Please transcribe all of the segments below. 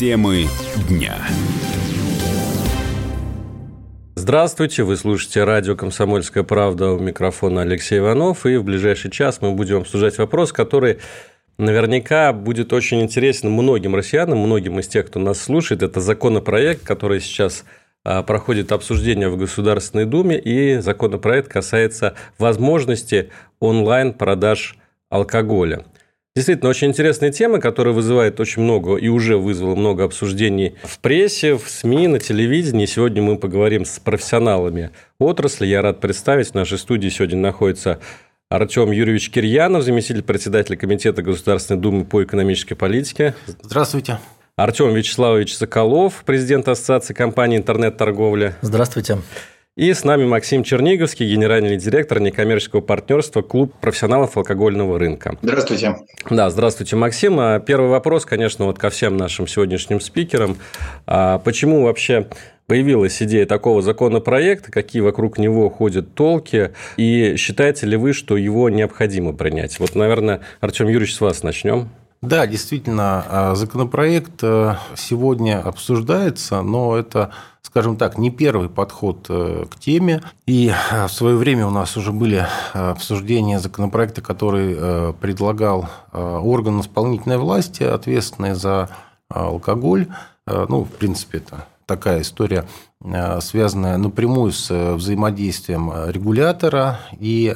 Темы дня. Здравствуйте, вы слушаете радио «Комсомольская правда» у микрофона Алексей Иванов, и в ближайший час мы будем обсуждать вопрос, который наверняка будет очень интересен многим россиянам, многим из тех, кто нас слушает. Это законопроект, который сейчас а, проходит обсуждение в Государственной Думе, и законопроект касается возможности онлайн-продаж алкоголя. Действительно, очень интересная тема, которая вызывает очень много и уже вызвала много обсуждений в прессе, в СМИ, на телевидении. Сегодня мы поговорим с профессионалами отрасли. Я рад представить, в нашей студии сегодня находится Артем Юрьевич Кирьянов, заместитель председателя Комитета Государственной Думы по экономической политике. Здравствуйте. Артем Вячеславович Соколов, президент Ассоциации компаний интернет-торговли. Здравствуйте. И с нами Максим Черниговский, генеральный директор некоммерческого партнерства «Клуб профессионалов алкогольного рынка». Здравствуйте. Да, здравствуйте, Максим. А первый вопрос, конечно, вот ко всем нашим сегодняшним спикерам. А почему вообще появилась идея такого законопроекта, какие вокруг него ходят толки, и считаете ли вы, что его необходимо принять? Вот, наверное, Артем Юрьевич, с вас начнем. Да, действительно, а, законопроект э, сегодня обсуждается, но это, скажем так, не первый подход э, к теме. И э, в свое время у нас уже были обсуждения законопроекта, который предлагал орган исполнительной власти, ответственный за алкоголь. Ну, в принципе, это такая история, связанная напрямую с взаимодействием регулятора и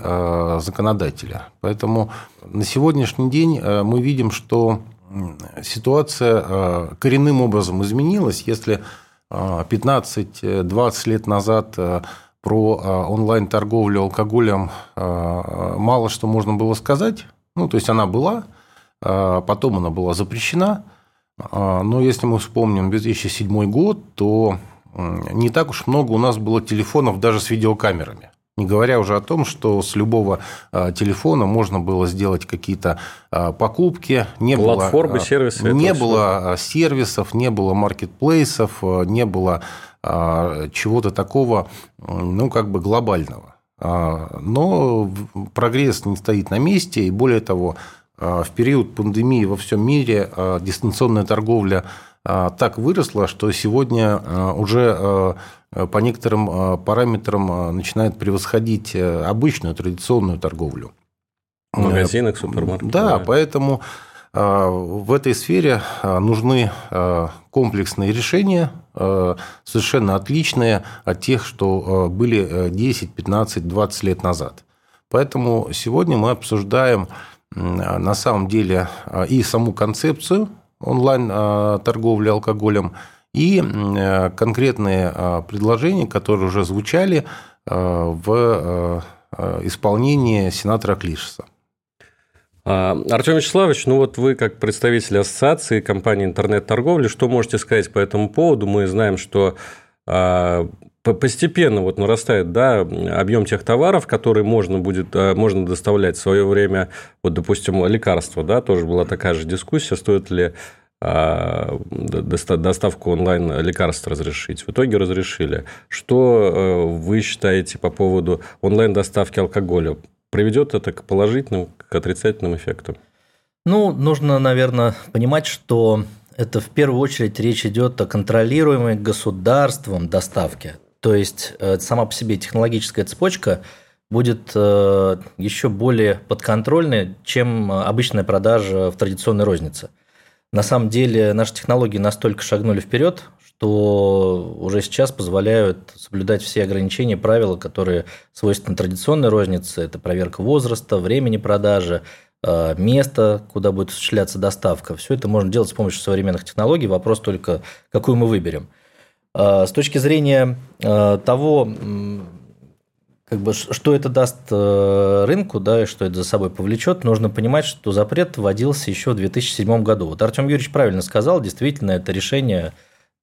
законодателя. Поэтому на сегодняшний день мы видим, что ситуация коренным образом изменилась. Если 15-20 лет назад про онлайн-торговлю алкоголем мало что можно было сказать, ну, то есть она была, потом она была запрещена – но если мы вспомним 2007 год, то не так уж много у нас было телефонов даже с видеокамерами. Не говоря уже о том, что с любого а, телефона можно было сделать какие-то а, покупки. Не Платформы, было, сервисы. Не было сервисов, не было маркетплейсов, не было чего-то такого, ну, как бы глобального. Но прогресс не стоит на месте, и более того, а, в период пандемии во всем мире а, дистанционная торговля а, так выросла, что сегодня уже по некоторым параметрам начинает превосходить обычную традиционную торговлю. В магазинах, супермаркетах. Да, да, поэтому в этой сфере нужны комплексные решения, совершенно отличные от тех, что были 10, 15, 20 лет назад. Поэтому сегодня мы обсуждаем на самом деле а, и саму концепцию онлайн-торговли а, алкоголем, и конкретные а, предложения, которые уже звучали в исполнении сенатора Клишеса. Артем Вячеславович, ну вот вы как представитель ассоциации компании интернет-торговли, что можете сказать по этому поводу? Мы знаем, что постепенно вот нарастает да, объем тех товаров, которые можно будет э, можно доставлять в свое время, вот, допустим, лекарства, да, тоже была такая же дискуссия, стоит ли а, доставку онлайн лекарств разрешить. В итоге разрешили. Что э, вы считаете по поводу онлайн-доставки алкоголя? Приведет это к положительным, к отрицательным эффектам? Ну, нужно, наверное, понимать, что это в первую очередь речь идет о контролируемой государством доставке. То есть э, сама по себе технологическая цепочка будет э, еще более подконтрольной, чем обычная продажа в традиционной рознице. На самом деле наши технологии настолько шагнули вперед, что уже сейчас позволяют соблюдать все ограничения, правила, которые свойственны традиционной рознице. Это проверка возраста, времени продажи, э, место, куда будет осуществляться доставка. Все это можно делать с помощью современных технологий. Вопрос только, какую мы выберем – Э, с точки зрения э, того, как бы, что это даст э, рынку, да, и что это за собой повлечет, нужно понимать, что запрет вводился еще в 2007 году. Вот Артем Юрьевич правильно сказал, действительно, это решение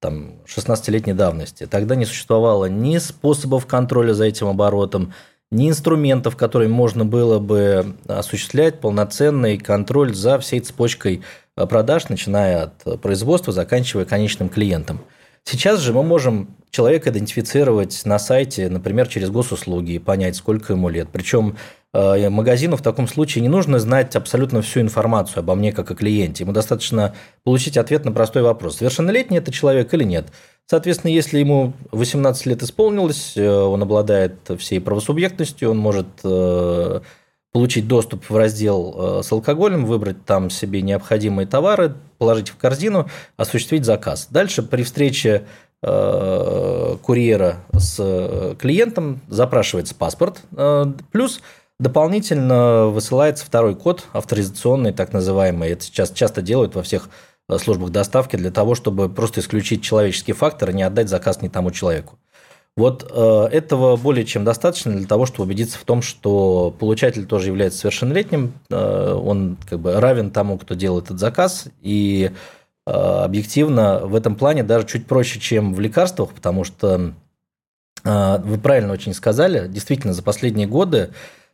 там, 16-летней давности. Тогда не существовало ни способов контроля за этим оборотом, ни инструментов, которые можно было бы осуществлять полноценный контроль за всей цепочкой продаж, начиная от производства, заканчивая конечным клиентом. Сейчас же мы можем человека идентифицировать на сайте, например, через госуслуги и понять, сколько ему лет. Причем э, магазину в таком случае не нужно знать абсолютно всю информацию обо мне как о клиенте. Ему достаточно получить ответ на простой вопрос. Совершеннолетний это человек или нет? Соответственно, если ему 18 лет исполнилось, э, он обладает всей правосубъектностью, он может э, получить доступ в раздел с алкоголем, выбрать там себе необходимые товары, положить в корзину, осуществить заказ. Дальше при встрече Э, курьера с э, клиентом запрашивается паспорт, э, плюс дополнительно высылается второй код, авторизационный, так называемый. Это сейчас часто делают во всех службах доставки для того, чтобы просто исключить человеческий фактор и не отдать заказ не тому человеку. Вот этого более чем достаточно для того, чтобы убедиться в том, что получатель тоже является совершеннолетним, он как бы равен тому, кто делает этот заказ, и Э, объективно в этом плане даже чуть проще, чем в лекарствах, потому что э, вы правильно очень сказали, действительно, за последние годы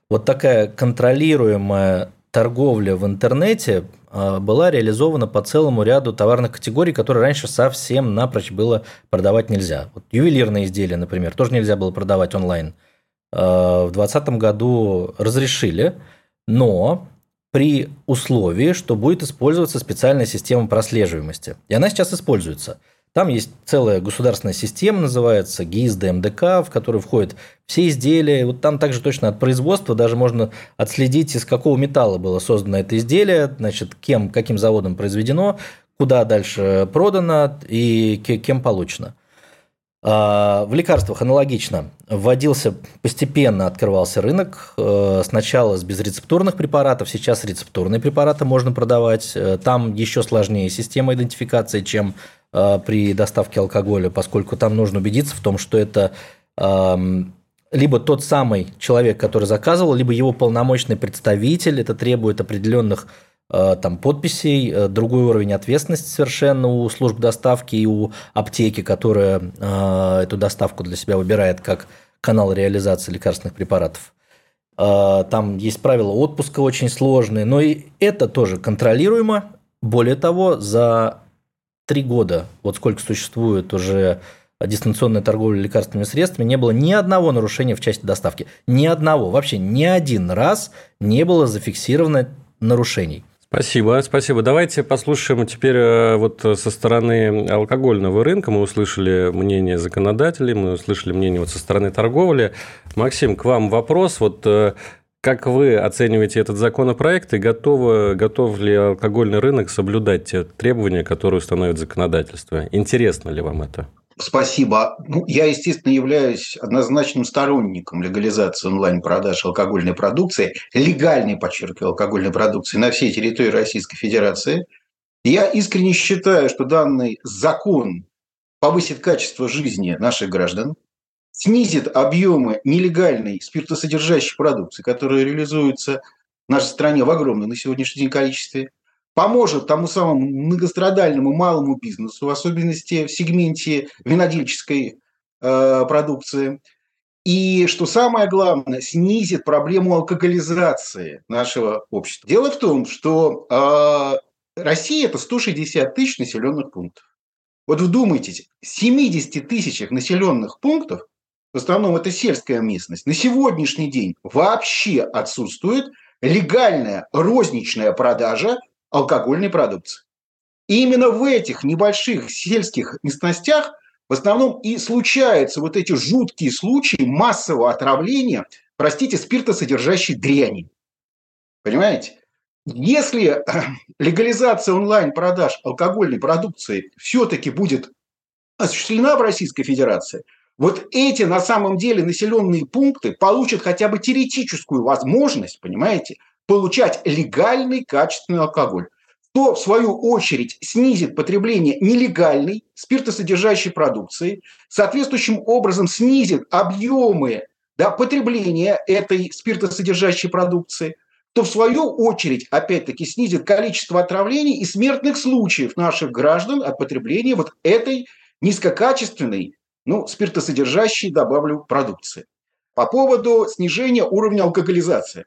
вот такая контролируемая торговля в интернете э, была реализована по целому ряду товарных категорий, которые раньше совсем напрочь было продавать нельзя. Вот ювелирные изделия, например, тоже нельзя было продавать онлайн. В 2020 году разрешили, но при условии, что будет использоваться специальная система прослеживаемости. И она сейчас используется. Там есть целая государственная система, называется ГИС, ДМДК, в которую входят все изделия. Вот там также точно от производства даже можно отследить, из какого металла было создано это изделие, значит, кем, каким заводом произведено, куда дальше продано и кем получено. А, в лекарствах аналогично. Вводился, постепенно открывался рынок. Э, сначала с безрецептурных препаратов, сейчас рецептурные препараты можно продавать. Э, там еще сложнее система идентификации, чем э, при доставке алкоголя, поскольку там нужно убедиться в том, что это либо тот самый человек, который заказывал, либо его полномочный представитель. Это требует определенных там подписей, э, другой уровень ответственности совершенно у служб доставки и у аптеки, которая э, эту доставку для себя выбирает как канал реализации лекарственных препаратов. Там есть правила отпуска очень сложные, но и это тоже контролируемо. Более того, за три года, вот сколько существует уже дистанционная торговля лекарственными средствами, не было ни одного нарушения в части доставки. Ни одного. Вообще ни один раз не было зафиксировано нарушений. Спасибо, спасибо. Давайте послушаем теперь э, вот со стороны алкогольного рынка. Мы услышали мнение законодателей, мы услышали мнение вот со стороны торговли. Максим, к вам вопрос. Вот э, как вы оцениваете этот законопроект и готовы, готов ли алкогольный рынок соблюдать те требования, которые установит законодательство? Интересно ли вам это? Спасибо. Ну, я, естественно, являюсь однозначным сторонником легализации онлайн-продаж алкогольной продукции, легальной, подчеркиваю, алкогольной продукции на всей территории Российской Федерации. Я искренне считаю, что данный закон повысит качество жизни наших граждан, снизит объемы нелегальной спиртосодержащей продукции, которая реализуется в нашей стране в огромном на сегодняшний день количестве, поможет тому самому многострадальному малому бизнесу, в особенности в сегменте винодельческой э, продукции. И, что самое главное, снизит проблему алкоголизации нашего общества. Дело в том, что э, Россия – это 160 тысяч населенных пунктов. Вот вдумайтесь, 70 тысячах населенных пунктов, в основном это сельская местность, на сегодняшний день вообще отсутствует легальная розничная продажа алкогольной продукции. И именно в этих небольших сельских местностях в основном и случаются вот эти жуткие случаи массового отравления, простите, спиртосодержащей дряни. Понимаете? Если легализация онлайн-продаж алкогольной продукции все-таки будет осуществлена в Российской Федерации, вот эти на самом деле населенные пункты получат хотя бы теоретическую возможность, понимаете, получать легальный качественный алкоголь, то в свою очередь снизит потребление нелегальной спиртосодержащей продукции, соответствующим образом снизит объемы да, потребления этой спиртосодержащей продукции, то в свою очередь опять-таки снизит количество отравлений и смертных случаев наших граждан от потребления вот этой низкокачественной, ну, спиртосодержащей, добавлю, продукции. По поводу снижения уровня алкоголизации.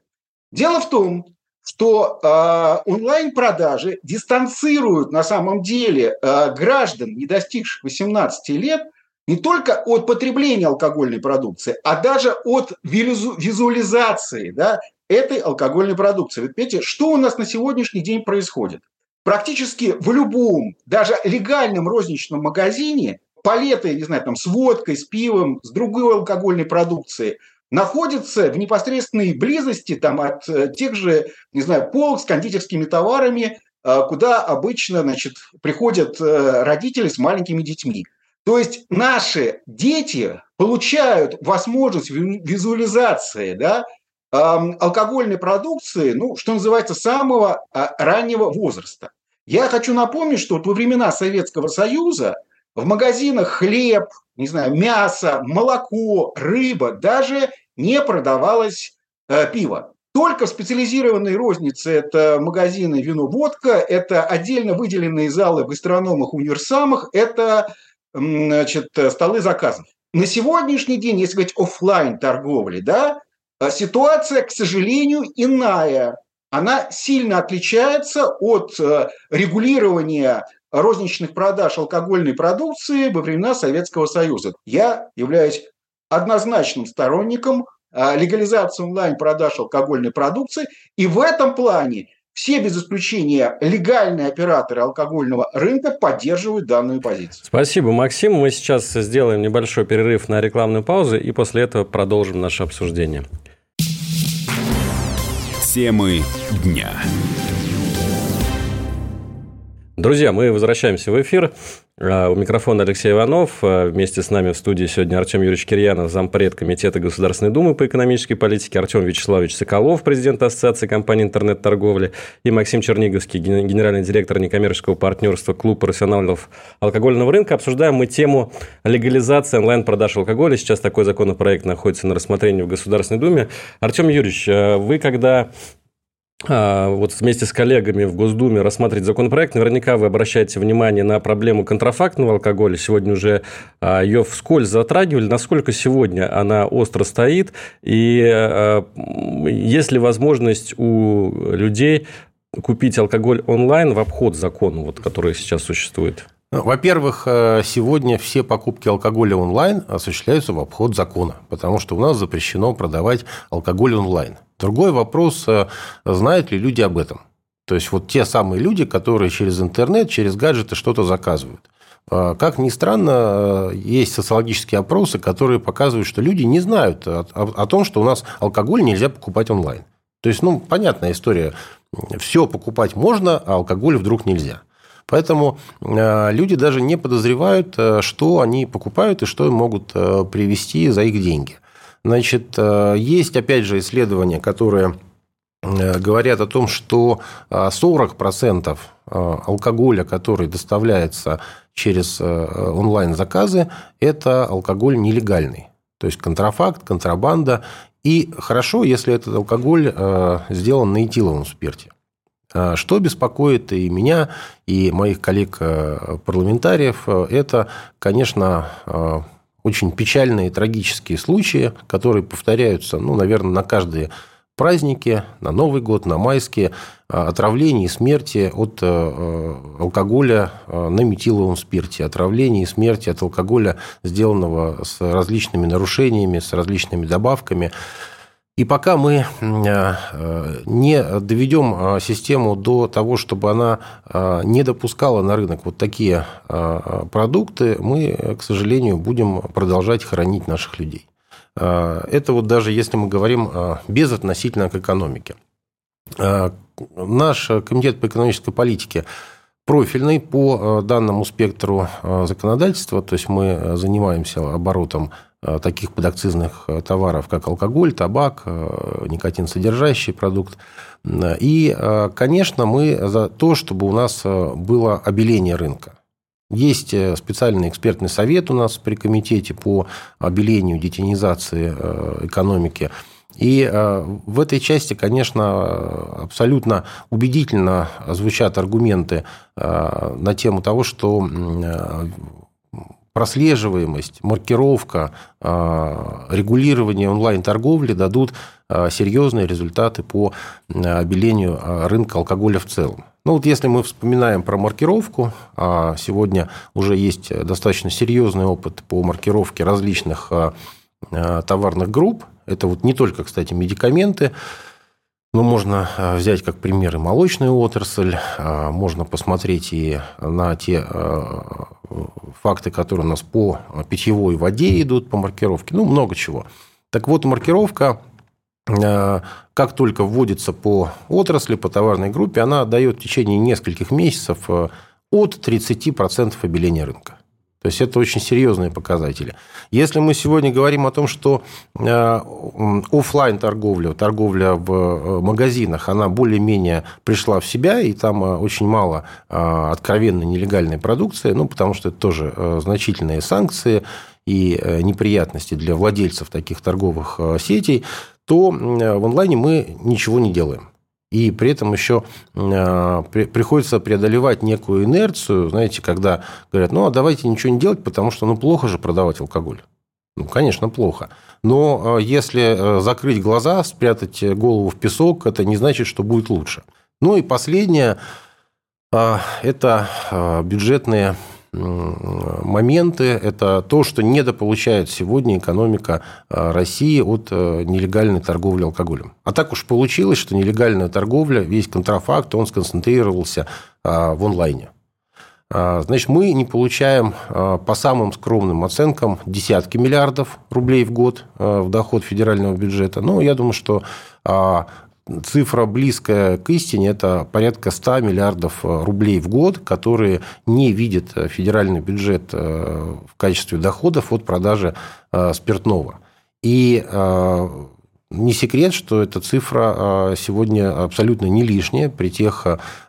Дело в том, что э, онлайн-продажи дистанцируют на самом деле э, граждан, не достигших 18 лет, не только от потребления алкогольной продукции, а даже от визуализации да, этой алкогольной продукции. Вот видите, что у нас на сегодняшний день происходит? Практически в любом, даже легальном розничном магазине палеты, не знаю, там, с водкой, с пивом, с другой алкогольной продукцией находятся в непосредственной близости там, от э, тех же, не знаю, полок с кондитерскими товарами, э, куда обычно значит, приходят э, родители с маленькими детьми. То есть наши дети получают возможность визуализации да, алкогольной продукции, ну, что называется, самого а, раннего возраста. Я хочу напомнить, что вот во времена Советского Союза в магазинах хлеб, не знаю, мясо, молоко, рыба, даже не продавалось э, пиво. Только в специализированной рознице это магазины вино, водка, это отдельно выделенные залы в гастрономах, универсамах, это значит, столы заказов. На сегодняшний день, если говорить офлайн торговли, да, э, ситуация, к сожалению, иная. Она сильно отличается от э, регулирования розничных продаж алкогольной продукции во времена Советского Союза. Я являюсь однозначным сторонником а, легализации онлайн-продаж алкогольной продукции. И в этом плане все без исключения легальные операторы алкогольного рынка поддерживают данную позицию. Спасибо, Максим. Мы сейчас сделаем небольшой перерыв на рекламную паузу и после этого продолжим наше обсуждение. Темы дня. Друзья, мы возвращаемся в эфир. А, у микрофона Алексей Иванов. А, вместе с нами в студии сегодня Артем Юрьевич Кирьянов, зампред Комитета Государственной Думы по экономической политике, Артем Вячеславович Соколов, президент Ассоциации компаний интернет-торговли, и Максим Черниговский, генеральный директор некоммерческого партнерства Клуб профессионалов алкогольного рынка. Обсуждаем мы тему легализации онлайн-продаж алкоголя. Сейчас такой законопроект находится на рассмотрении в Государственной Думе. Артем Юрьевич, а, вы когда вот вместе с коллегами в Госдуме рассматривать законопроект, наверняка вы обращаете внимание на проблему контрафактного алкоголя. Сегодня уже а, ее вскользь затрагивали. Насколько сегодня она остро стоит? И а, есть ли возможность у людей купить алкоголь онлайн в обход закона, вот, который сейчас существует? Во-первых, э, сегодня все покупки алкоголя онлайн осуществляются в обход закона, потому что у нас запрещено продавать алкоголь онлайн. Другой вопрос, э, знают ли люди об этом. То есть, вот те самые люди, которые через интернет, через гаджеты что-то заказывают. Э, как ни странно, есть социологические опросы, которые показывают, что люди не знают о том, что у нас алкоголь нельзя покупать онлайн. То есть, ну, понятная история. Все покупать можно, а алкоголь вдруг нельзя. Поэтому э, люди даже не подозревают, э, что они покупают и что им могут э, привести за их деньги. Значит, есть, опять же, исследования, которые говорят о том, что 40% алкоголя, который доставляется через онлайн-заказы, это алкоголь нелегальный. То есть контрафакт, контрабанда. И хорошо, если этот алкоголь сделан на этиловом спирте. А что беспокоит и меня, и моих коллег-парламентариев, э, это, конечно, э, очень печальные трагические случаи, которые повторяются, ну, наверное, на каждые праздники, на Новый год, на майские, э, отравления и смерти от алкоголя на метиловом спирте, отравления и смерти от алкоголя, сделанного с различными нарушениями, с различными добавками. И пока мы э, не доведем э, систему до того, чтобы она э, не допускала на рынок вот такие продукты, мы, к сожалению, будем продолжать хранить наших людей. Это вот даже если мы говорим безотносительно к экономике. Наш комитет по экономической политике профильный по данному спектру законодательства, то есть мы занимаемся оборотом Э, таких подакцизных э, товаров, как алкоголь, табак, э, никотин содержащий продукт. И, конечно, мы за то, чтобы у нас было обеление рынка. Есть специальный экспертный совет у нас при комитете по обелению, детинизации экономики. И в этой части, конечно, абсолютно убедительно звучат аргументы на тему того, что прослеживаемость, маркировка, регулирование онлайн-торговли дадут серьезные результаты по обелению рынка алкоголя в целом. Ну вот если мы вспоминаем про маркировку, а сегодня уже есть достаточно серьезный опыт по маркировке различных товарных групп, это вот не только, кстати, медикаменты, но можно а, взять как пример и молочную отрасль, а, можно посмотреть и на те а, факты, которые у нас по питьевой воде идут, по маркировке, ну, много чего. Так вот, маркировка, как только вводится по отрасли, по товарной группе, она дает в течение нескольких месяцев от 30% обеления рынка. То есть это очень серьезные показатели. Если мы сегодня говорим о том, что э, офлайн торговля, торговля в э, магазинах, она более-менее пришла в себя, и там э, очень мало откровенно нелегальной продукции, ну, потому что это тоже значительные санкции и неприятности для владельцев таких торговых сетей, то в онлайне мы ничего не делаем и при этом еще а, приходится преодолевать некую инерцию, знаете, когда говорят, ну, а давайте ничего не делать, потому что, ну, плохо же продавать алкоголь. Ну, конечно, плохо. Но а, если а, закрыть глаза, спрятать голову в песок, это не значит, что будет лучше. Ну и последнее – это бюджетные моменты. Это то, что недополучает сегодня экономика а, России от э, нелегальной торговли алкоголем. А так уж получилось, что нелегальная торговля, весь контрафакт, он сконцентрировался а, в онлайне. Значит, мы не получаем по самым скромным оценкам десятки миллиардов рублей в год в доход федерального бюджета. Но я думаю, что цифра близкая к истине – это порядка 100 миллиардов э, рублей в год, которые не видит э, федеральный бюджет э, в качестве доходов от продажи спиртного. И не секрет, что эта цифра сегодня абсолютно не лишняя при тех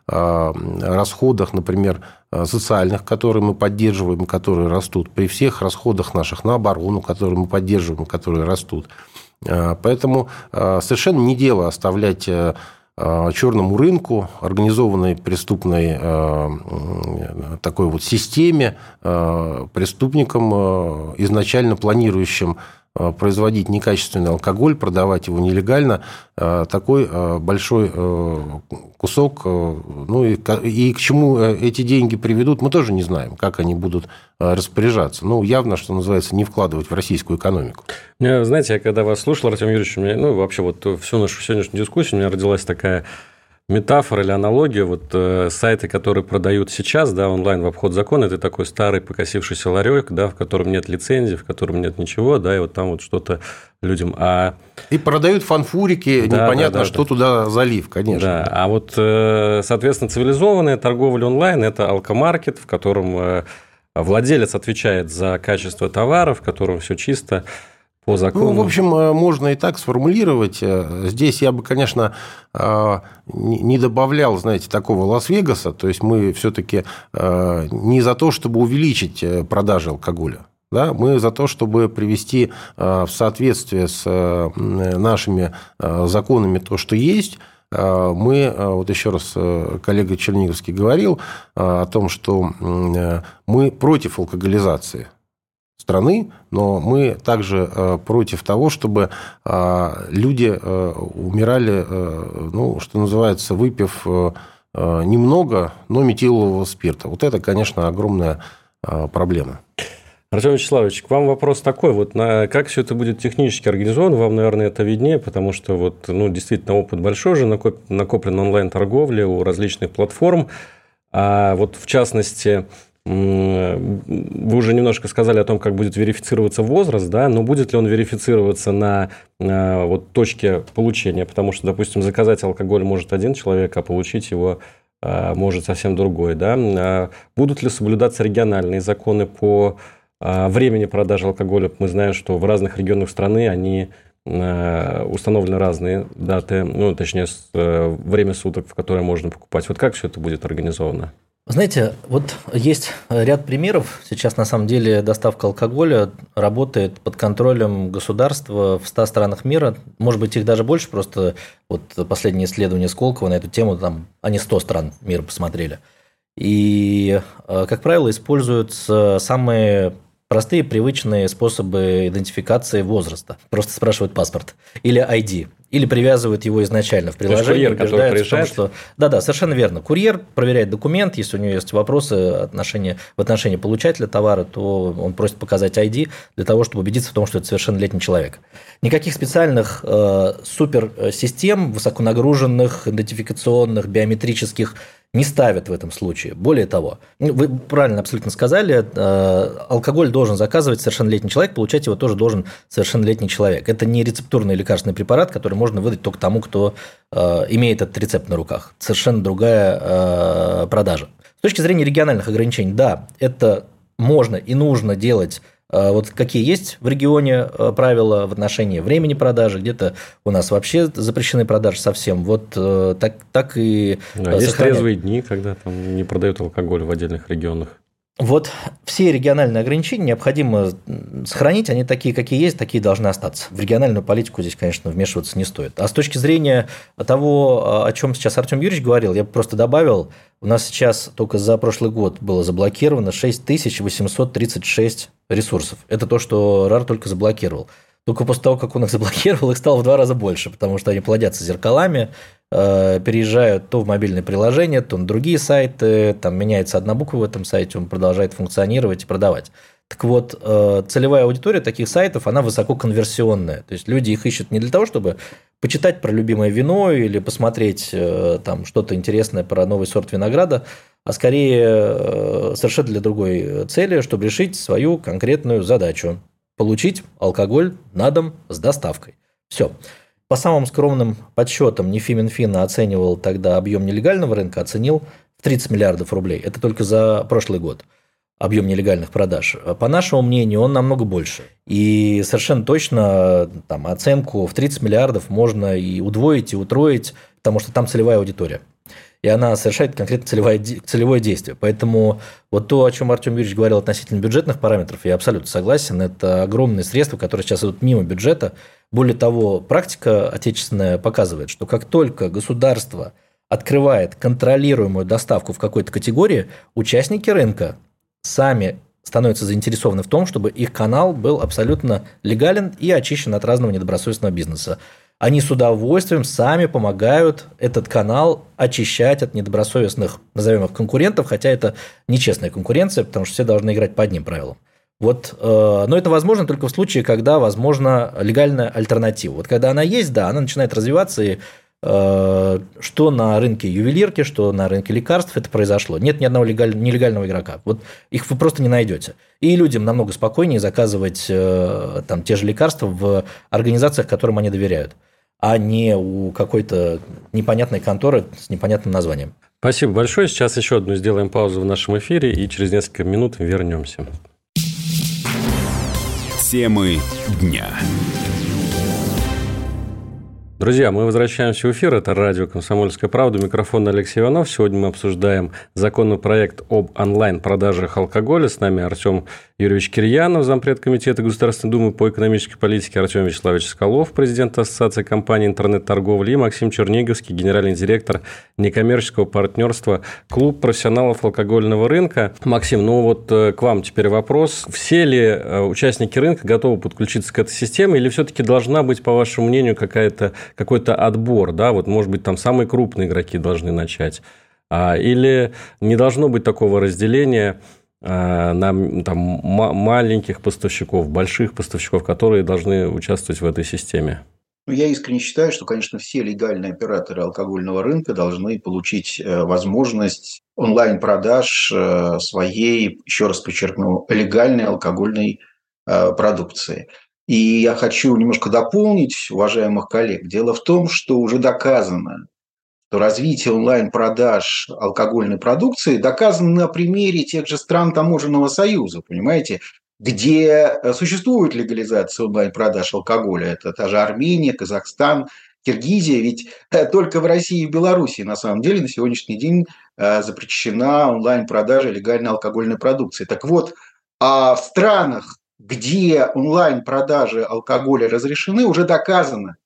расходах, например, социальных, которые мы поддерживаем, которые растут, при всех расходах наших на оборону, которые мы поддерживаем, которые растут – поэтому а, совершенно не дело оставлять э, а, черному рынку, организованной преступной такой вот системе, преступникам, изначально планирующим Э, производить некачественный алкоголь, продавать его нелегально, э, такой э, большой кусок, ну и, и к чему эти деньги приведут, мы тоже не знаем, как они будут распоряжаться. Ну, явно, что называется, не вкладывать в российскую экономику. Знаете, я когда вас слушал, Артем Юрьевич, у меня, ну, вообще вот всю нашу сегодняшнюю дискуссию, у меня родилась такая метафора или аналогия, вот э, сайты, которые продают сейчас, да, онлайн в обход закона, это такой старый покосившийся ларек, да, в котором нет лицензии, в котором нет ничего, да, и вот там вот что-то людям. А... И продают фанфурики, да, непонятно, да, да, что да. туда залив, конечно. Да, а вот, э, соответственно, цивилизованная торговля онлайн – это алкомаркет, в котором э, владелец отвечает за качество товара, в котором все чисто, по закону. Ну, в общем, э, можно и так сформулировать. Э, здесь я бы, конечно, э, не добавлял, знаете, такого Лас-Вегаса. То есть мы все-таки не за то, чтобы увеличить продажи алкоголя. Да, мы за то, чтобы привести в соответствие с нашими законами то, что есть, мы, вот еще раз коллега Черниговский говорил о том, что мы против алкоголизации страны, но мы также э, против того, чтобы э, люди э, умирали, ну, что называется, выпив немного, но метилового спирта. Вот это, конечно, огромная проблема. Артем Вячеславович, к вам вопрос такой, вот на, как все это будет технически организовано, вам, наверное, это виднее, потому что вот, ну, действительно опыт большой же накоплен онлайн-торговли у различных платформ, а вот в частности, вы уже немножко сказали о том, как будет верифицироваться возраст, да, но будет ли он верифицироваться на, на вот точке получения? Потому что, допустим, заказать алкоголь может один человек, а получить его а, может совсем другой. Да? А будут ли соблюдаться региональные законы по времени продажи алкоголя? Мы знаем, что в разных регионах страны они установлены разные даты, ну, точнее, э, время суток, в которое можно покупать. Вот как все это будет организовано? Знаете, вот есть ряд примеров. Сейчас, на самом деле, доставка алкоголя работает под контролем государства в 100 странах мира. Может быть, их даже больше, просто вот последнее исследование Сколково на эту тему, там они 100 стран мира посмотрели. И, э, как правило, используются самые простые привычные способы идентификации возраста. Просто спрашивают паспорт или ID. Или привязывают его изначально в приложении, курьер, который приезжает? в том, что... Да, да, совершенно верно. Курьер проверяет документ, если у него есть вопросы отношения, в отношении получателя товара, то он просит показать ID для того, чтобы убедиться в том, что это совершеннолетний человек. Никаких специальных э, суперсистем, высоконагруженных, идентификационных, биометрических не ставят в этом случае. Более того, вы правильно абсолютно сказали, э, алкоголь должен заказывать совершеннолетний человек, получать его тоже должен совершеннолетний человек. Это не рецептурный лекарственный препарат, который можно выдать только тому, кто э, имеет этот рецепт на руках. Совершенно другая э, продажа. С точки зрения региональных ограничений, да, это можно и нужно делать вот какие есть в регионе а, правила в отношении времени продажи, где-то у нас вообще запрещены продажи совсем. Вот э, так, так и да, Есть трезвые дни, когда там не продают алкоголь в отдельных регионах. Вот все региональные ограничения необходимо сохранить, они такие, какие есть, такие должны остаться. В региональную политику здесь, конечно, вмешиваться не стоит. А с точки зрения того, о чем сейчас Артем Юрьевич говорил, я просто добавил, у нас сейчас только за прошлый год было заблокировано 6836 ресурсов. Это то, что РАР только заблокировал. Только после того, как он их заблокировал, их стало в два раза больше, потому что они плодятся зеркалами, Э, переезжают то в мобильное приложение, то на другие сайты, там меняется одна буква в этом сайте, он продолжает функционировать и продавать. Так вот, э, целевая аудитория таких сайтов, она высококонверсионная. То есть люди их ищут не для того, чтобы почитать про любимое вино или посмотреть э, там что-то интересное про новый сорт винограда, а скорее совершенно для другой цели, чтобы решить свою конкретную задачу. Получить алкоголь на дом с доставкой. Все. По самым скромным подсчетам, НИФИ Минфина оценивал тогда объем нелегального рынка, оценил в 30 миллиардов рублей. Это только за прошлый год объем нелегальных продаж. По нашему мнению, он намного больше. И совершенно точно там, оценку в 30 миллиардов можно и удвоить, и утроить, потому что там целевая аудитория и она совершает конкретно целевое, целевое действие. Поэтому вот то, о чем Артем Юрьевич говорил относительно бюджетных параметров, я абсолютно согласен. Это огромные средства, которые сейчас идут мимо бюджета. Более того, практика отечественная показывает, что как только государство открывает контролируемую доставку в какой-то категории, участники рынка сами становятся заинтересованы в том, чтобы их канал был абсолютно легален и очищен от разного недобросовестного бизнеса они с удовольствием сами помогают этот канал очищать от недобросовестных, назовем их, конкурентов, хотя это нечестная конкуренция, потому что все должны играть по одним правилам. Вот, э, но это возможно только в случае, когда возможна легальная альтернатива. Вот когда она есть, да, она начинает развиваться, и э, что на рынке ювелирки, что на рынке лекарств это произошло. Нет ни одного легаль... нелегального игрока. Вот их вы просто не найдете. И людям намного спокойнее заказывать э, там, те же лекарства в организациях, которым они доверяют а не у какой-то непонятной конторы с непонятным названием. Спасибо большое. Сейчас еще одну сделаем паузу в нашем эфире и через несколько минут вернемся. Темы дня. Друзья, мы возвращаемся в эфир. Это радио «Комсомольская правда». Микрофон Алексей Иванов. Сегодня мы обсуждаем законопроект об онлайн-продажах алкоголя. С нами Артем Юрьевич Кирьянов, зампред комитета Государственной Думы по экономической политике, Артем Вячеславович Скалов, президент Ассоциации компаний интернет-торговли, и Максим Черниговский, генеральный директор некоммерческого партнерства «Клуб профессионалов алкогольного рынка». Максим, ну вот э, к вам теперь вопрос. Все ли э, участники рынка готовы подключиться к этой системе или все-таки должна быть, по вашему мнению, какая-то какой-то отбор, да, вот, может быть, там самые крупные игроки должны начать, а, или не должно быть такого разделения а, на там, маленьких поставщиков, больших поставщиков, которые должны участвовать в этой системе? Ну, я искренне считаю, что, конечно, все легальные операторы алкогольного рынка должны получить э, возможность онлайн-продаж э, своей, еще раз подчеркну, легальной алкогольной э, продукции. И я хочу немножко дополнить уважаемых коллег. Дело в том, что уже доказано, что развитие онлайн-продаж алкогольной продукции доказано на примере тех же стран таможенного союза, понимаете, где существует легализация онлайн-продаж алкоголя. Это та же Армения, Казахстан, Киргизия. Ведь э, только в России и Беларуси на самом деле на сегодняшний день э, запрещена онлайн-продажа легальной алкогольной продукции. Так вот, а в странах где онлайн-продажи алкоголя разрешены, уже доказано,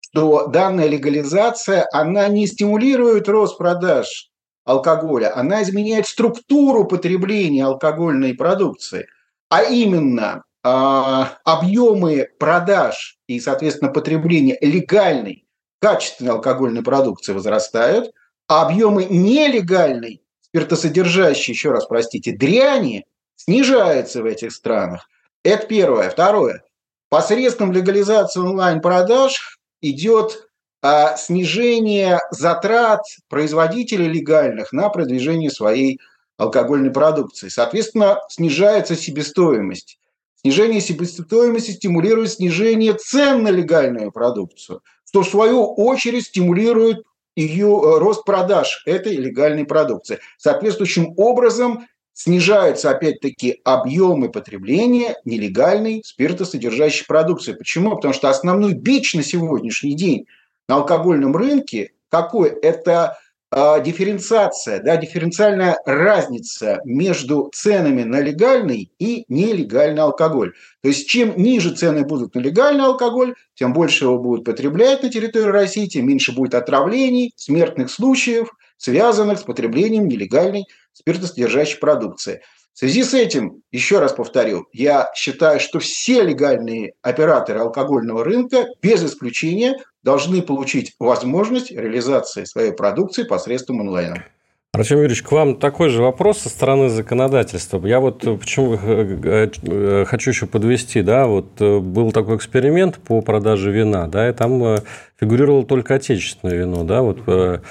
что данная легализация, она не стимулирует рост продаж алкоголя, она изменяет структуру потребления алкогольной продукции. а именно а, объемы продаж и, соответственно, потребления легальной, качественной алкогольной продукции возрастают, а объемы нелегальной, спиртосодержащей, еще раз простите, дряни снижаются в этих странах. Это первое. Второе. Посредством легализации онлайн-продаж идет а, снижение затрат производителей легальных на продвижение своей алкогольной продукции. Соответственно, снижается себестоимость. Снижение себестоимости стимулирует снижение цен на легальную продукцию, что в свою очередь стимулирует ее э, рост продаж этой легальной продукции. Соответствующим образом снижаются, опять-таки, объемы потребления нелегальной спиртосодержащей продукции. Почему? Потому что основной бич на сегодняшний день на алкогольном рынке какой? Это а, дифференциация, да, дифференциальная разница между ценами на легальный и нелегальный алкоголь. То есть чем ниже цены будут на легальный алкоголь, тем больше его будут потреблять на территории России, тем меньше будет отравлений, смертных случаев, связанных с потреблением нелегальной спиртосодержащей продукции. В связи с этим, еще раз повторю, я считаю, что все легальные операторы алкогольного рынка, без исключения, должны получить возможность реализации своей продукции посредством онлайна. Артем Юрьевич, к вам такой же вопрос со стороны законодательства. Я вот почему э, э, хочу еще подвести, да, вот э, был такой эксперимент по продаже вина, да, и там фигурировало только отечественное вино, да, вот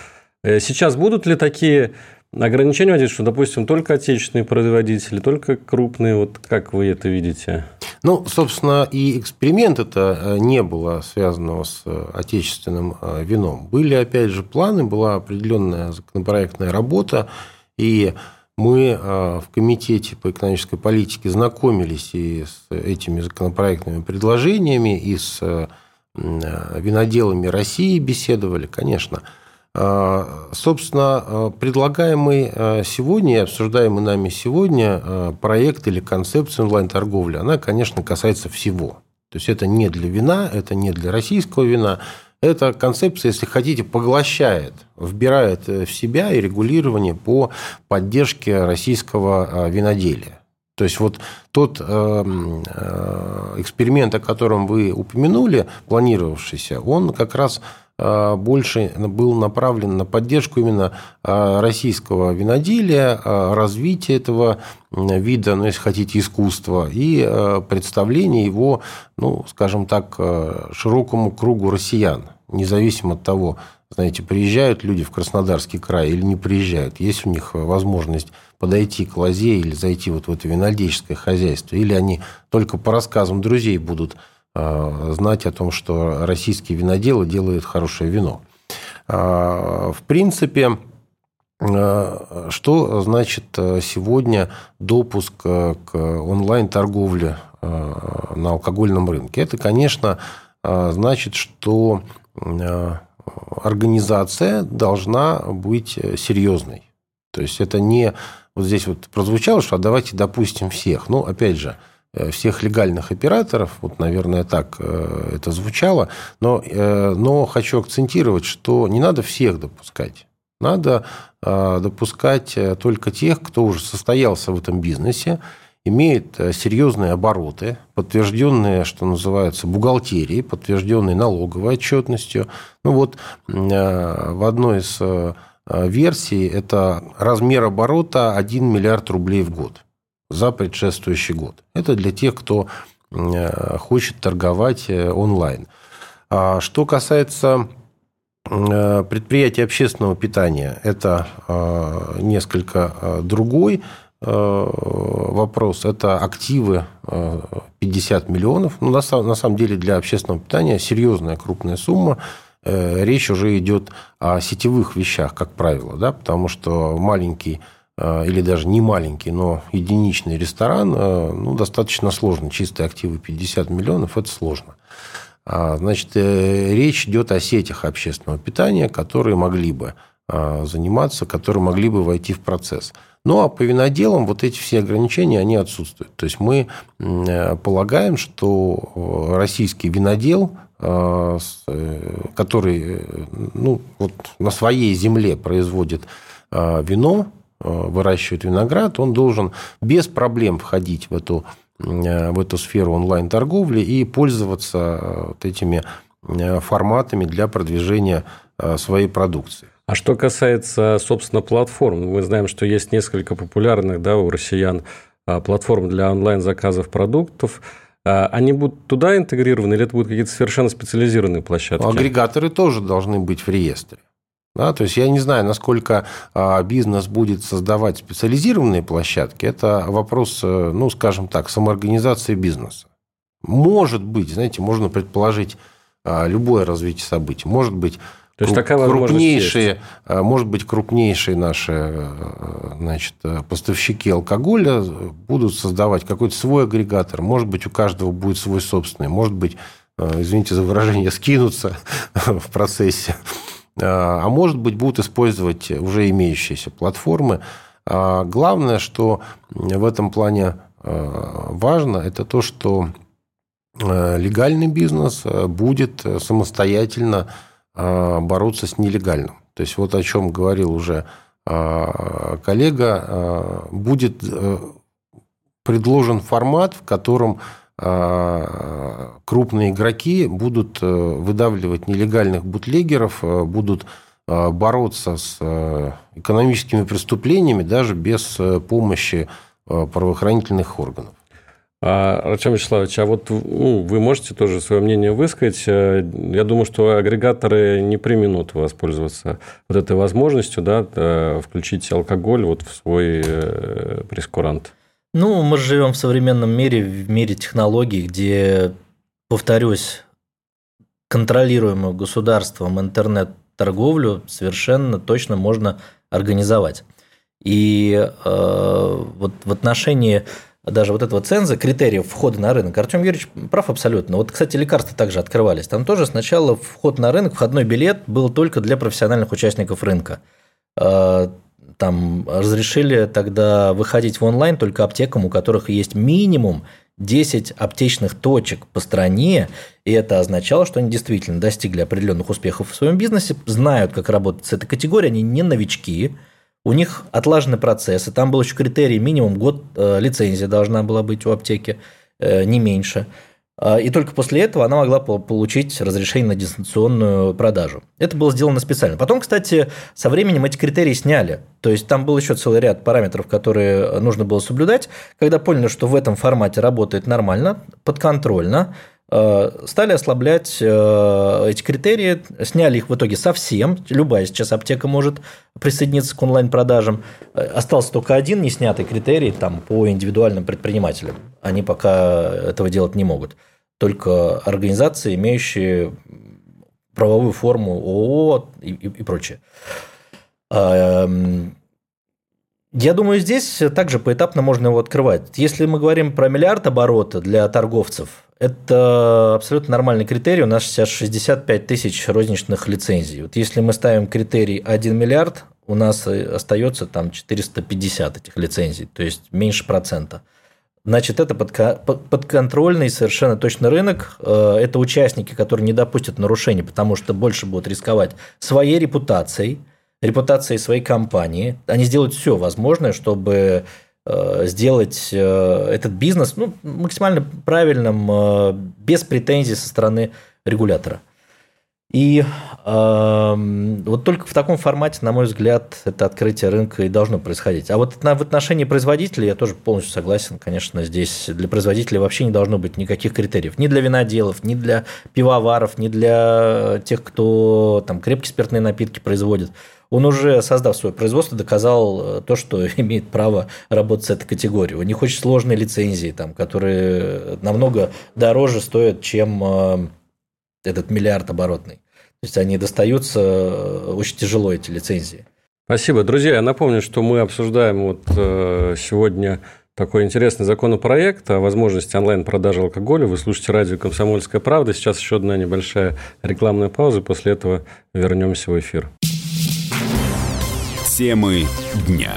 сейчас будут ли такие ограничения вводить, что, допустим, только отечественные производители, только крупные, вот как вы это видите? Ну, собственно, и эксперимент это э, не было связанного с э, отечественным э, вином. Были, опять же, планы, была определенная законопроектная работа, и мы в Комитете по экономической политике знакомились и с этими законопроектными предложениями, и с виноделами России беседовали, конечно – собственно, а, предлагаемый а, сегодня, обсуждаемый нами сегодня проект или концепция онлайн-торговли, она, конечно, касается всего. То есть это не для вина, это не для российского вина. Эта концепция, если хотите, поглощает, вбирает в себя и регулирование по поддержке российского виноделия. То есть вот тот эксперимент, о котором вы упомянули, планировавшийся, он как раз Э, больше был направлен на поддержку именно э, российского виноделия, э, развития этого вида, ну, если хотите, искусства, и представление его, ну, скажем так, широкому кругу россиян, независимо от того, знаете, приезжают люди в Краснодарский край или не приезжают, есть у них возможность подойти к лозе или зайти вот в это винодельческое хозяйство, или они только по рассказам друзей будут Э, знать о том, что российские виноделы делают хорошее вино. Э, в принципе, э, что значит сегодня допуск к онлайн-торговле на алкогольном рынке? Это, конечно, значит, что организация должна быть серьезной. То есть это не вот здесь вот прозвучало, что давайте допустим всех. Ну, опять же, Э, всех легальных операторов, вот, наверное, так э, это звучало, но, э, но хочу акцентировать, что не надо всех допускать. Надо допускать только тех, кто уже состоялся в этом бизнесе, имеет серьезные обороты, подтвержденные, что называется, бухгалтерией, подтвержденные налоговой отчетностью. Ну вот в одной из версий это размер оборота 1 миллиард рублей в год за предшествующий год. Это для тех, кто э, хочет торговать э, онлайн. А что касается э, предприятий общественного питания, это несколько другой вопрос. Это активы 50 миллионов. Ну, на самом деле для общественного питания серьезная крупная сумма. Речь уже идет о сетевых вещах, как правило, да, потому что маленький или даже не маленький, но единичный ресторан, э, ну, достаточно сложно. Чистые активы 50 миллионов – это сложно. А, значит, э, речь идет о сетях общественного питания, которые могли бы заниматься, которые могли бы войти в процесс. Ну, а по виноделам вот эти все ограничения, они отсутствуют. То есть, мы полагаем, что российский винодел, который ну, вот на своей земле производит вино, Э, выращивает виноград, он должен без проблем входить в эту в эту сферу онлайн-торговли и пользоваться вот этими форматами для продвижения своей продукции. А что касается, собственно, платформ, мы знаем, что есть несколько популярных да, у россиян платформ для онлайн-заказов продуктов. Они будут туда интегрированы или это будут какие-то совершенно специализированные площадки? Агрегаторы тоже должны быть в реестре. Да, то есть я не знаю, насколько а, бизнес будет создавать специализированные площадки. Это вопрос, э, ну, скажем так, самоорганизации бизнеса. Может быть, знаете, можно предположить а, любое развитие событий. Может быть, то есть такая крупнейшие, есть. может быть, крупнейшие наши э, значит, поставщики алкоголя будут создавать какой-то свой агрегатор. Может быть, у каждого будет свой собственный. Может быть, э, извините за выражение, скинуться в процессе. А, а может быть, будут использовать уже имеющиеся платформы. А главное, что в этом плане а, важно, это то, что легальный бизнес будет самостоятельно бороться с нелегальным. То есть вот о чем говорил уже коллега, будет предложен формат, в котором а, крупные игроки будут э, выдавливать нелегальных бутлегеров, э, будут э, бороться с экономическими преступлениями даже без помощи правоохранительных органов. А, Артем Вячеславович, а вот ну, вы можете тоже свое мнение высказать. Я думаю, что агрегаторы не применут воспользоваться вот этой возможностью, да, включить алкоголь вот в свой прескурант. Ну, мы живем в современном мире, в мире технологий, где, повторюсь, контролируемую государством интернет-торговлю совершенно точно можно организовать. И э, вот в отношении даже вот этого ценза, критериев входа на рынок, Артем Юрьевич прав абсолютно. Вот, кстати, лекарства также открывались. Там тоже сначала вход на рынок, входной билет был только для профессиональных участников рынка. Э, там разрешили тогда выходить в онлайн только аптекам, у которых есть минимум 10 аптечных точек по стране, и это означало, что они действительно достигли определенных успехов в своем бизнесе, знают, как работать с этой категорией, они не новички, у них отлажены процессы, там был еще критерий минимум год э, лицензия должна была быть у аптеки, э, не меньше. А, и только после этого она могла получить разрешение на дистанционную продажу. Это было сделано специально. Потом, кстати, со временем эти критерии сняли. То есть там был еще целый ряд параметров, которые нужно было соблюдать. Когда поняли, что в этом формате работает нормально, подконтрольно, стали ослаблять э, эти критерии, сняли их в итоге совсем. Любая сейчас аптека может присоединиться к онлайн-продажам. Э, остался только один не снятый критерий там, по индивидуальным предпринимателям. Они пока этого делать не могут. Только организации, имеющие правовую форму ООО и, и, и прочее. Эм, я думаю, здесь также поэтапно можно его открывать. Если мы говорим про миллиард оборота для торговцев, это абсолютно нормальный критерий. У нас сейчас 65 тысяч розничных лицензий. Вот если мы ставим критерий 1 миллиард, у нас остается там 450 этих лицензий, то есть меньше процента. Значит, это подконтрольный совершенно точно рынок. Э, это участники, которые не допустят нарушений, потому что больше будут рисковать своей репутацией – репутацией своей компании. Они сделают все возможное, чтобы э, сделать э, этот бизнес ну, максимально правильным, э, без претензий со стороны регулятора. И э, вот только в таком формате, на мой взгляд, это открытие рынка и должно происходить. А вот на, в отношении производителей я тоже полностью согласен. Конечно, здесь для производителей вообще не должно быть никаких критериев. Ни для виноделов, ни для пивоваров, ни для тех, кто там крепкие спиртные напитки производит он уже, создав свое производство, доказал э, то, что имеет право работать с этой категорией. У них очень сложные лицензии, там, которые намного дороже стоят, чем э, этот миллиард оборотный. То есть они достаются э, очень тяжело, эти лицензии. Спасибо. Друзья, я напомню, что мы обсуждаем вот сегодня такой интересный законопроект о возможности онлайн-продажи алкоголя. Вы слушаете радио «Комсомольская правда». Сейчас еще одна небольшая рекламная пауза. После этого вернемся в эфир. Темы дня.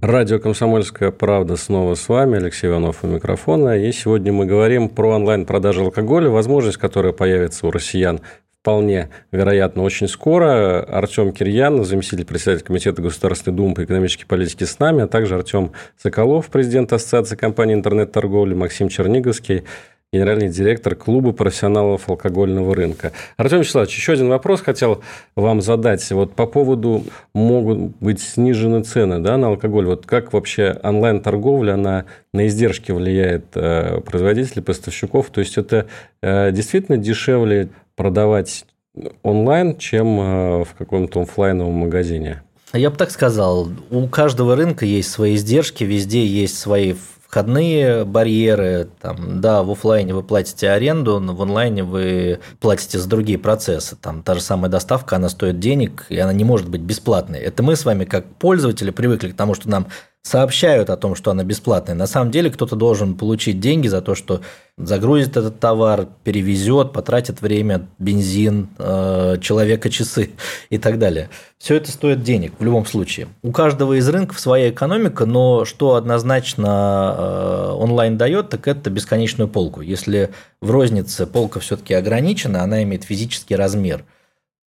Радио «Комсомольская правда» снова с вами, Алексей Иванов у микрофона. И сегодня мы говорим про онлайн-продажу алкоголя, возможность, которая появится у россиян вполне вероятно, очень скоро. Артем Кирьян, заместитель председателя Комитета Государственной Думы по экономической политике с нами, а также Артем Соколов, президент Ассоциации компаний интернет-торговли, Максим Черниговский, генеральный директор клуба профессионалов алкогольного рынка. Артем Вячеславович, еще один вопрос хотел вам задать. Вот по поводу могут быть снижены цены да, на алкоголь. Вот как вообще онлайн-торговля на, на издержки влияет э, производителей, поставщиков? То есть это э, действительно дешевле продавать онлайн, чем э, в каком-то офлайновом магазине? Я бы так сказал, у каждого рынка есть свои издержки, везде есть свои входные барьеры. Там, да, в офлайне вы платите аренду, но в онлайне вы платите за другие процессы. Там та же самая доставка, она стоит денег, и она не может быть бесплатной. Это мы с вами, как пользователи, привыкли к тому, что нам сообщают о том, что она бесплатная. На самом деле кто-то должен получить деньги за то, что загрузит этот товар, перевезет, потратит время, бензин, э, человека часы и так далее. Все это стоит денег в любом случае. У каждого из рынков своя экономика, но что однозначно э, онлайн дает, так это бесконечную полку. Если в рознице полка все-таки ограничена, она имеет физический размер,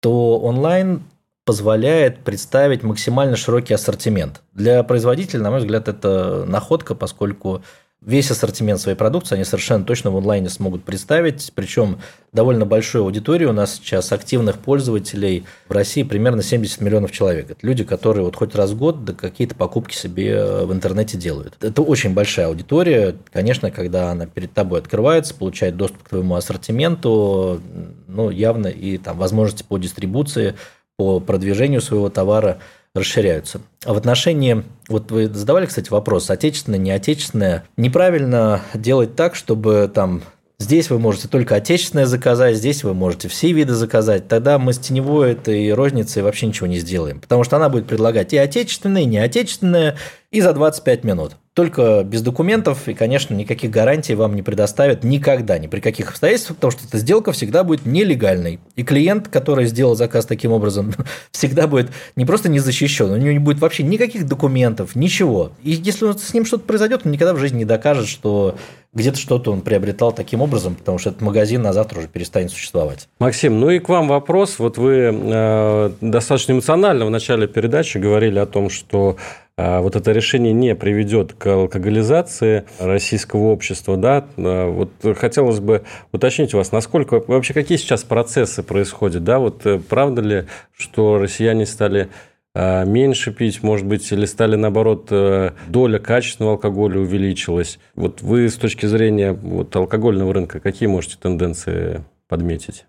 то онлайн позволяет представить максимально широкий ассортимент. Для производителя, на мой взгляд, это находка, поскольку весь ассортимент своей продукции они совершенно точно в онлайне смогут представить. Причем довольно большой аудитории у нас сейчас активных пользователей в России примерно 70 миллионов человек. Это люди, которые вот хоть раз в год да какие-то покупки себе в интернете делают. Это очень большая аудитория. Конечно, когда она перед тобой открывается, получает доступ к твоему ассортименту, ну, явно и там возможности по дистрибуции по продвижению своего товара расширяются. А в отношении, вот вы задавали, кстати, вопрос, отечественное, не отечественное, неправильно делать так, чтобы там Здесь вы можете только отечественное заказать, здесь вы можете все виды заказать. Тогда мы с теневой этой розницей вообще ничего не сделаем. Потому что она будет предлагать и отечественное, и неотечественное, и за 25 минут. Только без документов, и, конечно, никаких гарантий вам не предоставят никогда, ни при каких обстоятельствах, потому что эта сделка всегда будет нелегальной. И клиент, который сделал заказ таким образом, всегда будет не просто не защищен, у него не будет вообще никаких документов, ничего. И если с ним что-то произойдет, он никогда в жизни не докажет, что где-то что-то он приобретал таким образом, потому что этот магазин на завтра уже перестанет существовать. Максим, ну и к вам вопрос. Вот вы э, достаточно эмоционально в начале передачи говорили о том, что э, вот это решение не приведет к алкоголизации российского общества, да? Э, вот хотелось бы уточнить у вас, насколько вообще какие сейчас процессы происходят, да? Вот э, правда ли, что россияне стали меньше пить, может быть, или стали, наоборот, э, доля качественного алкоголя увеличилась. Вот вы с точки зрения вот, алкогольного рынка какие можете тенденции подметить?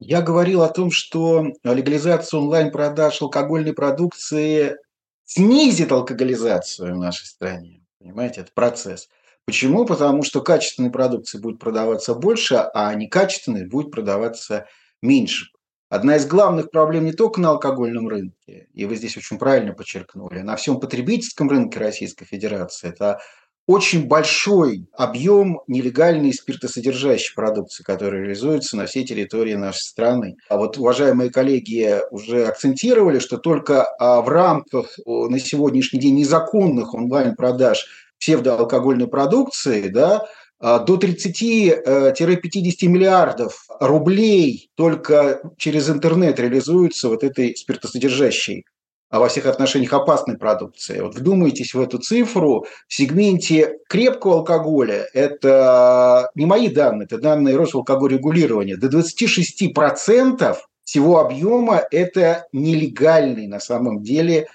Я говорил о том, что легализация онлайн-продаж алкогольной продукции снизит алкоголизацию в нашей стране. Понимаете, это процесс. Почему? Потому что качественной продукции будет продаваться больше, а некачественной будет продаваться меньше. Одна из главных проблем не только на алкогольном рынке, и вы здесь очень правильно подчеркнули, на всем потребительском рынке Российской Федерации, это очень большой объем нелегальной спиртосодержащей продукции, которая реализуется на всей территории нашей страны. А вот уважаемые коллеги уже акцентировали, что только а, в рамках на сегодняшний день незаконных онлайн-продаж псевдоалкогольной продукции, да, до 30-50 э, миллиардов рублей только через интернет реализуются вот этой спиртосодержащей, а во всех отношениях опасной продукции. Вот вдумайтесь в эту цифру. В сегменте крепкого алкоголя, это не мои данные, это данные Росалкогольрегулирования, до 26% всего объема это нелегальный на самом деле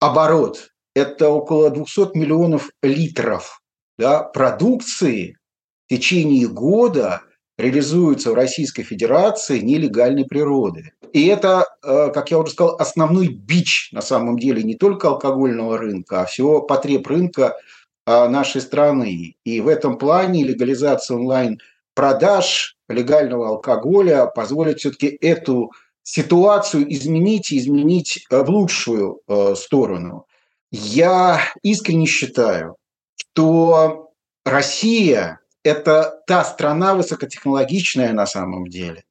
оборот. Это около 200 миллионов литров да, продукции, в течение года реализуются в Российской Федерации нелегальной природы. И это, э, как я уже сказал, основной бич на самом деле не только алкогольного рынка, а всего потреб рынка э, нашей страны. И в этом плане легализация онлайн-продаж легального алкоголя позволит все-таки эту ситуацию изменить и изменить э, в лучшую сторону. Я искренне считаю, что Россия это та страна высокотехнологичная на самом деле,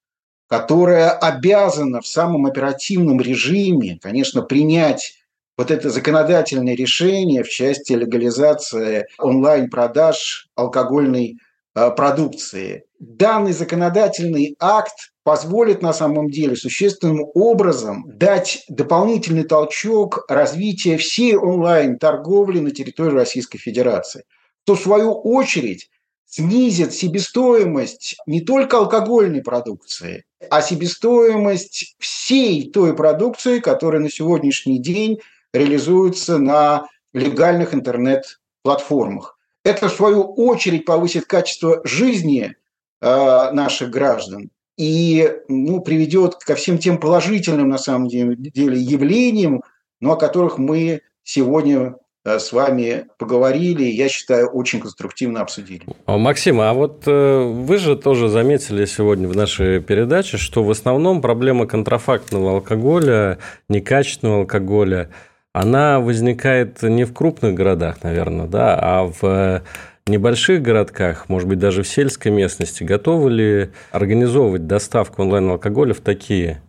которая обязана в самом оперативном режиме, конечно, принять вот это законодательное решение в части легализации онлайн-продаж алкогольной э, продукции. данный законодательный акт позволит на самом деле существенным образом дать дополнительный толчок развития всей онлайн-торговли на территории Российской Федерации, то в свою очередь снизит себестоимость не только алкогольной продукции, а себестоимость всей той продукции, которая на сегодняшний день реализуется на легальных интернет-платформах. Это, в свою очередь, повысит качество жизни э, наших граждан и ну, приведет ко всем тем положительным, на самом деле, явлениям, ну, о которых мы сегодня с вами поговорили, я считаю, очень конструктивно обсудили. Максим, а вот э, вы же тоже заметили сегодня в нашей передаче, что в основном проблема контрафактного алкоголя, некачественного алкоголя, она возникает не в крупных городах, наверное, да, а в небольших городках, может быть, даже в сельской местности, готовы ли организовывать доставку онлайн-алкоголя в такие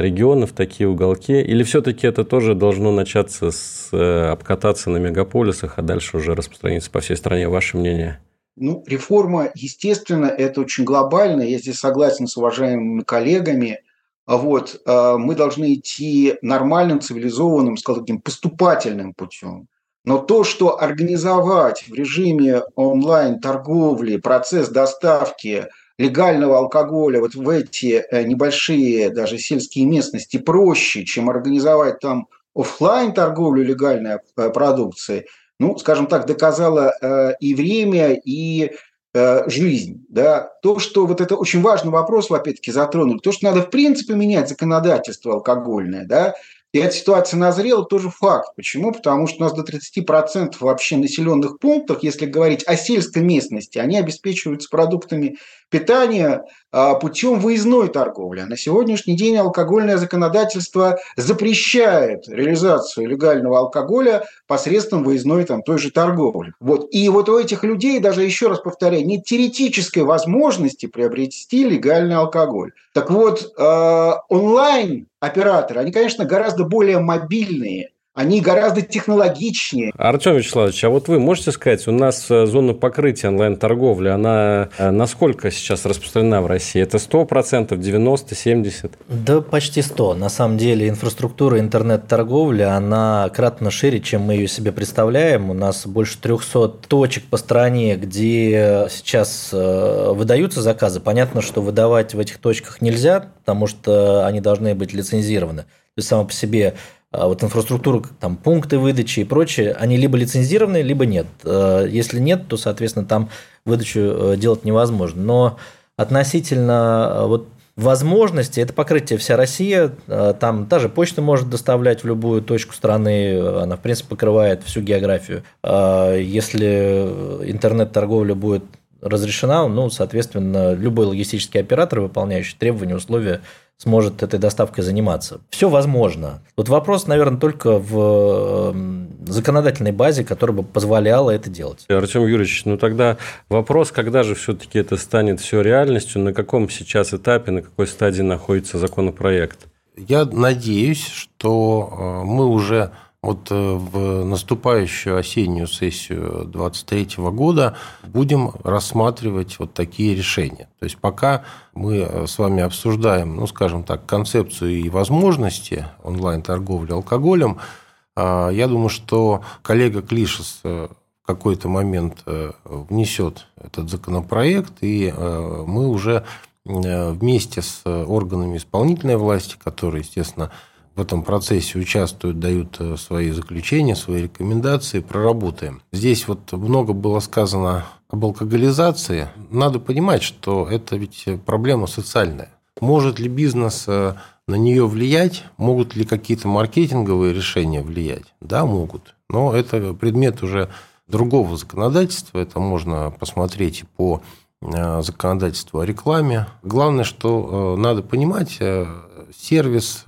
регионов, такие уголки? Или все-таки это тоже должно начаться с э, обкататься на мегаполисах, а дальше уже распространиться по всей стране? Ваше мнение? Ну, реформа, естественно, это очень глобально. Я здесь согласен с уважаемыми коллегами. Вот, э, мы должны идти нормальным, цивилизованным, скажем, таким поступательным путем. Но то, что организовать в режиме онлайн-торговли процесс доставки легального алкоголя вот в эти э, небольшие даже сельские местности проще, чем организовать там офлайн торговлю легальной э, продукции, ну, скажем так, доказало э, и время, и жизнь. Да? То, что вот это очень важный вопрос, опять-таки затронули, то, что надо в принципе менять законодательство алкогольное, да, и эта ситуация назрела, тоже факт. Почему? Потому что у нас до 30% вообще населенных пунктов, если говорить о сельской местности, они обеспечиваются продуктами питания путем выездной торговли. А на сегодняшний день алкогольное законодательство запрещает реализацию легального алкоголя посредством выездной там, той же торговли. Вот. И вот у этих людей, даже еще раз повторяю, нет теоретической возможности приобрести легальный алкоголь. Так вот, э, онлайн операторы, они, конечно, гораздо более мобильные, они гораздо технологичнее. Артем Вячеславович, а вот вы можете сказать, у нас э, зона покрытия онлайн-торговли, она э, насколько сейчас распространена в России? Это 100%, 90%, 70%? Да почти 100%. На самом деле инфраструктура интернет-торговли, она кратно шире, чем мы ее себе представляем. У нас больше 300 точек по стране, где сейчас э, выдаются заказы. Понятно, что выдавать в этих точках нельзя, потому что они должны быть лицензированы. То есть само по себе вот инфраструктура, там, пункты выдачи и прочее, они либо лицензированы, либо нет. Э, если нет, то, соответственно, там выдачу э, делать невозможно. Но относительно э, вот возможности, это покрытие вся Россия, там даже почта может доставлять в любую точку страны, она, в принципе, покрывает всю географию. Если интернет-торговля будет разрешена, ну, соответственно, любой логистический оператор, выполняющий требования, условия сможет этой доставкой заниматься. Все возможно. Вот вопрос, наверное, только в эм, законодательной базе, которая бы позволяла это делать. Артем Юрьевич, ну тогда вопрос, когда же все-таки это станет все реальностью, на каком сейчас этапе, на какой стадии находится законопроект? Я надеюсь, что э, мы уже вот э, в наступающую осеннюю сессию 2023 года будем рассматривать вот такие решения. То есть пока мы э, с вами обсуждаем, ну, скажем так, концепцию и возможности онлайн-торговли алкоголем, а, я думаю, что коллега Клишес э, в какой-то момент внесет этот законопроект, и мы уже вместе с органами исполнительной власти, которые, естественно, в этом процессе участвуют, дают э, свои заключения, свои рекомендации, проработаем. Здесь вот много было сказано об алкоголизации. Надо понимать, что это ведь проблема социальная. Может ли бизнес э, на нее влиять? Могут ли какие-то маркетинговые решения влиять? Да, могут. Но это предмет уже другого законодательства. Это можно посмотреть по э, законодательству о рекламе. Главное, что надо понимать, сервис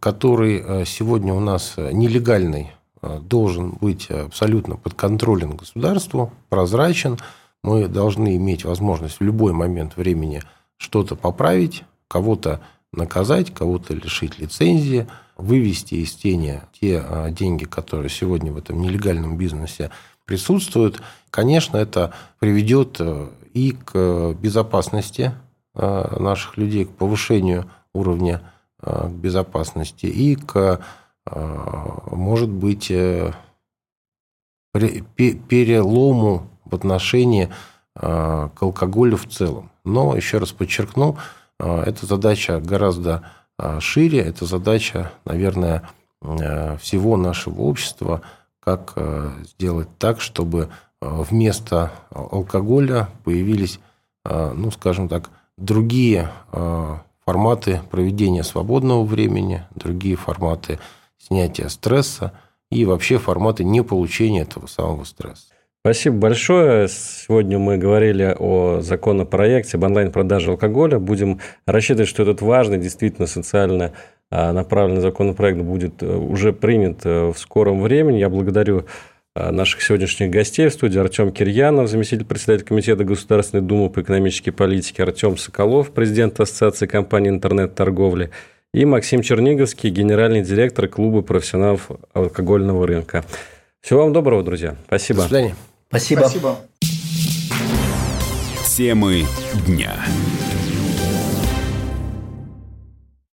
который э, сегодня у нас э, нелегальный, э, должен быть абсолютно подконтролен государству, прозрачен. Мы должны иметь возможность в любой момент времени что-то поправить, кого-то наказать, кого-то лишить лицензии, вывести из тени те деньги, которые сегодня в этом нелегальном бизнесе присутствуют. Конечно, это приведет и к безопасности наших людей, к повышению уровня безопасности и к, может быть, перелому в отношении к алкоголю в целом. Но, еще раз подчеркну, эта задача гораздо шире, это задача, наверное, всего нашего общества, как сделать так, чтобы вместо алкоголя появились, ну, скажем так, другие форматы проведения свободного времени, другие форматы снятия стресса и вообще форматы не получения этого самого стресса. Спасибо большое. Сегодня мы говорили о законопроекте об онлайн-продаже алкоголя. Будем рассчитывать, что этот важный, действительно социально а, направленный законопроект будет э, уже принят э, в скором времени. Я благодарю наших сегодняшних гостей в студии Артем Кирьянов, заместитель председателя Комитета Государственной Думы по экономической политике, Артем Соколов, президент Ассоциации компаний интернет-торговли, и Максим Черниговский, генеральный директор клуба профессионалов алкогольного рынка. Всего вам доброго, друзья. Спасибо. До свидания. Спасибо. Спасибо. Темы дня.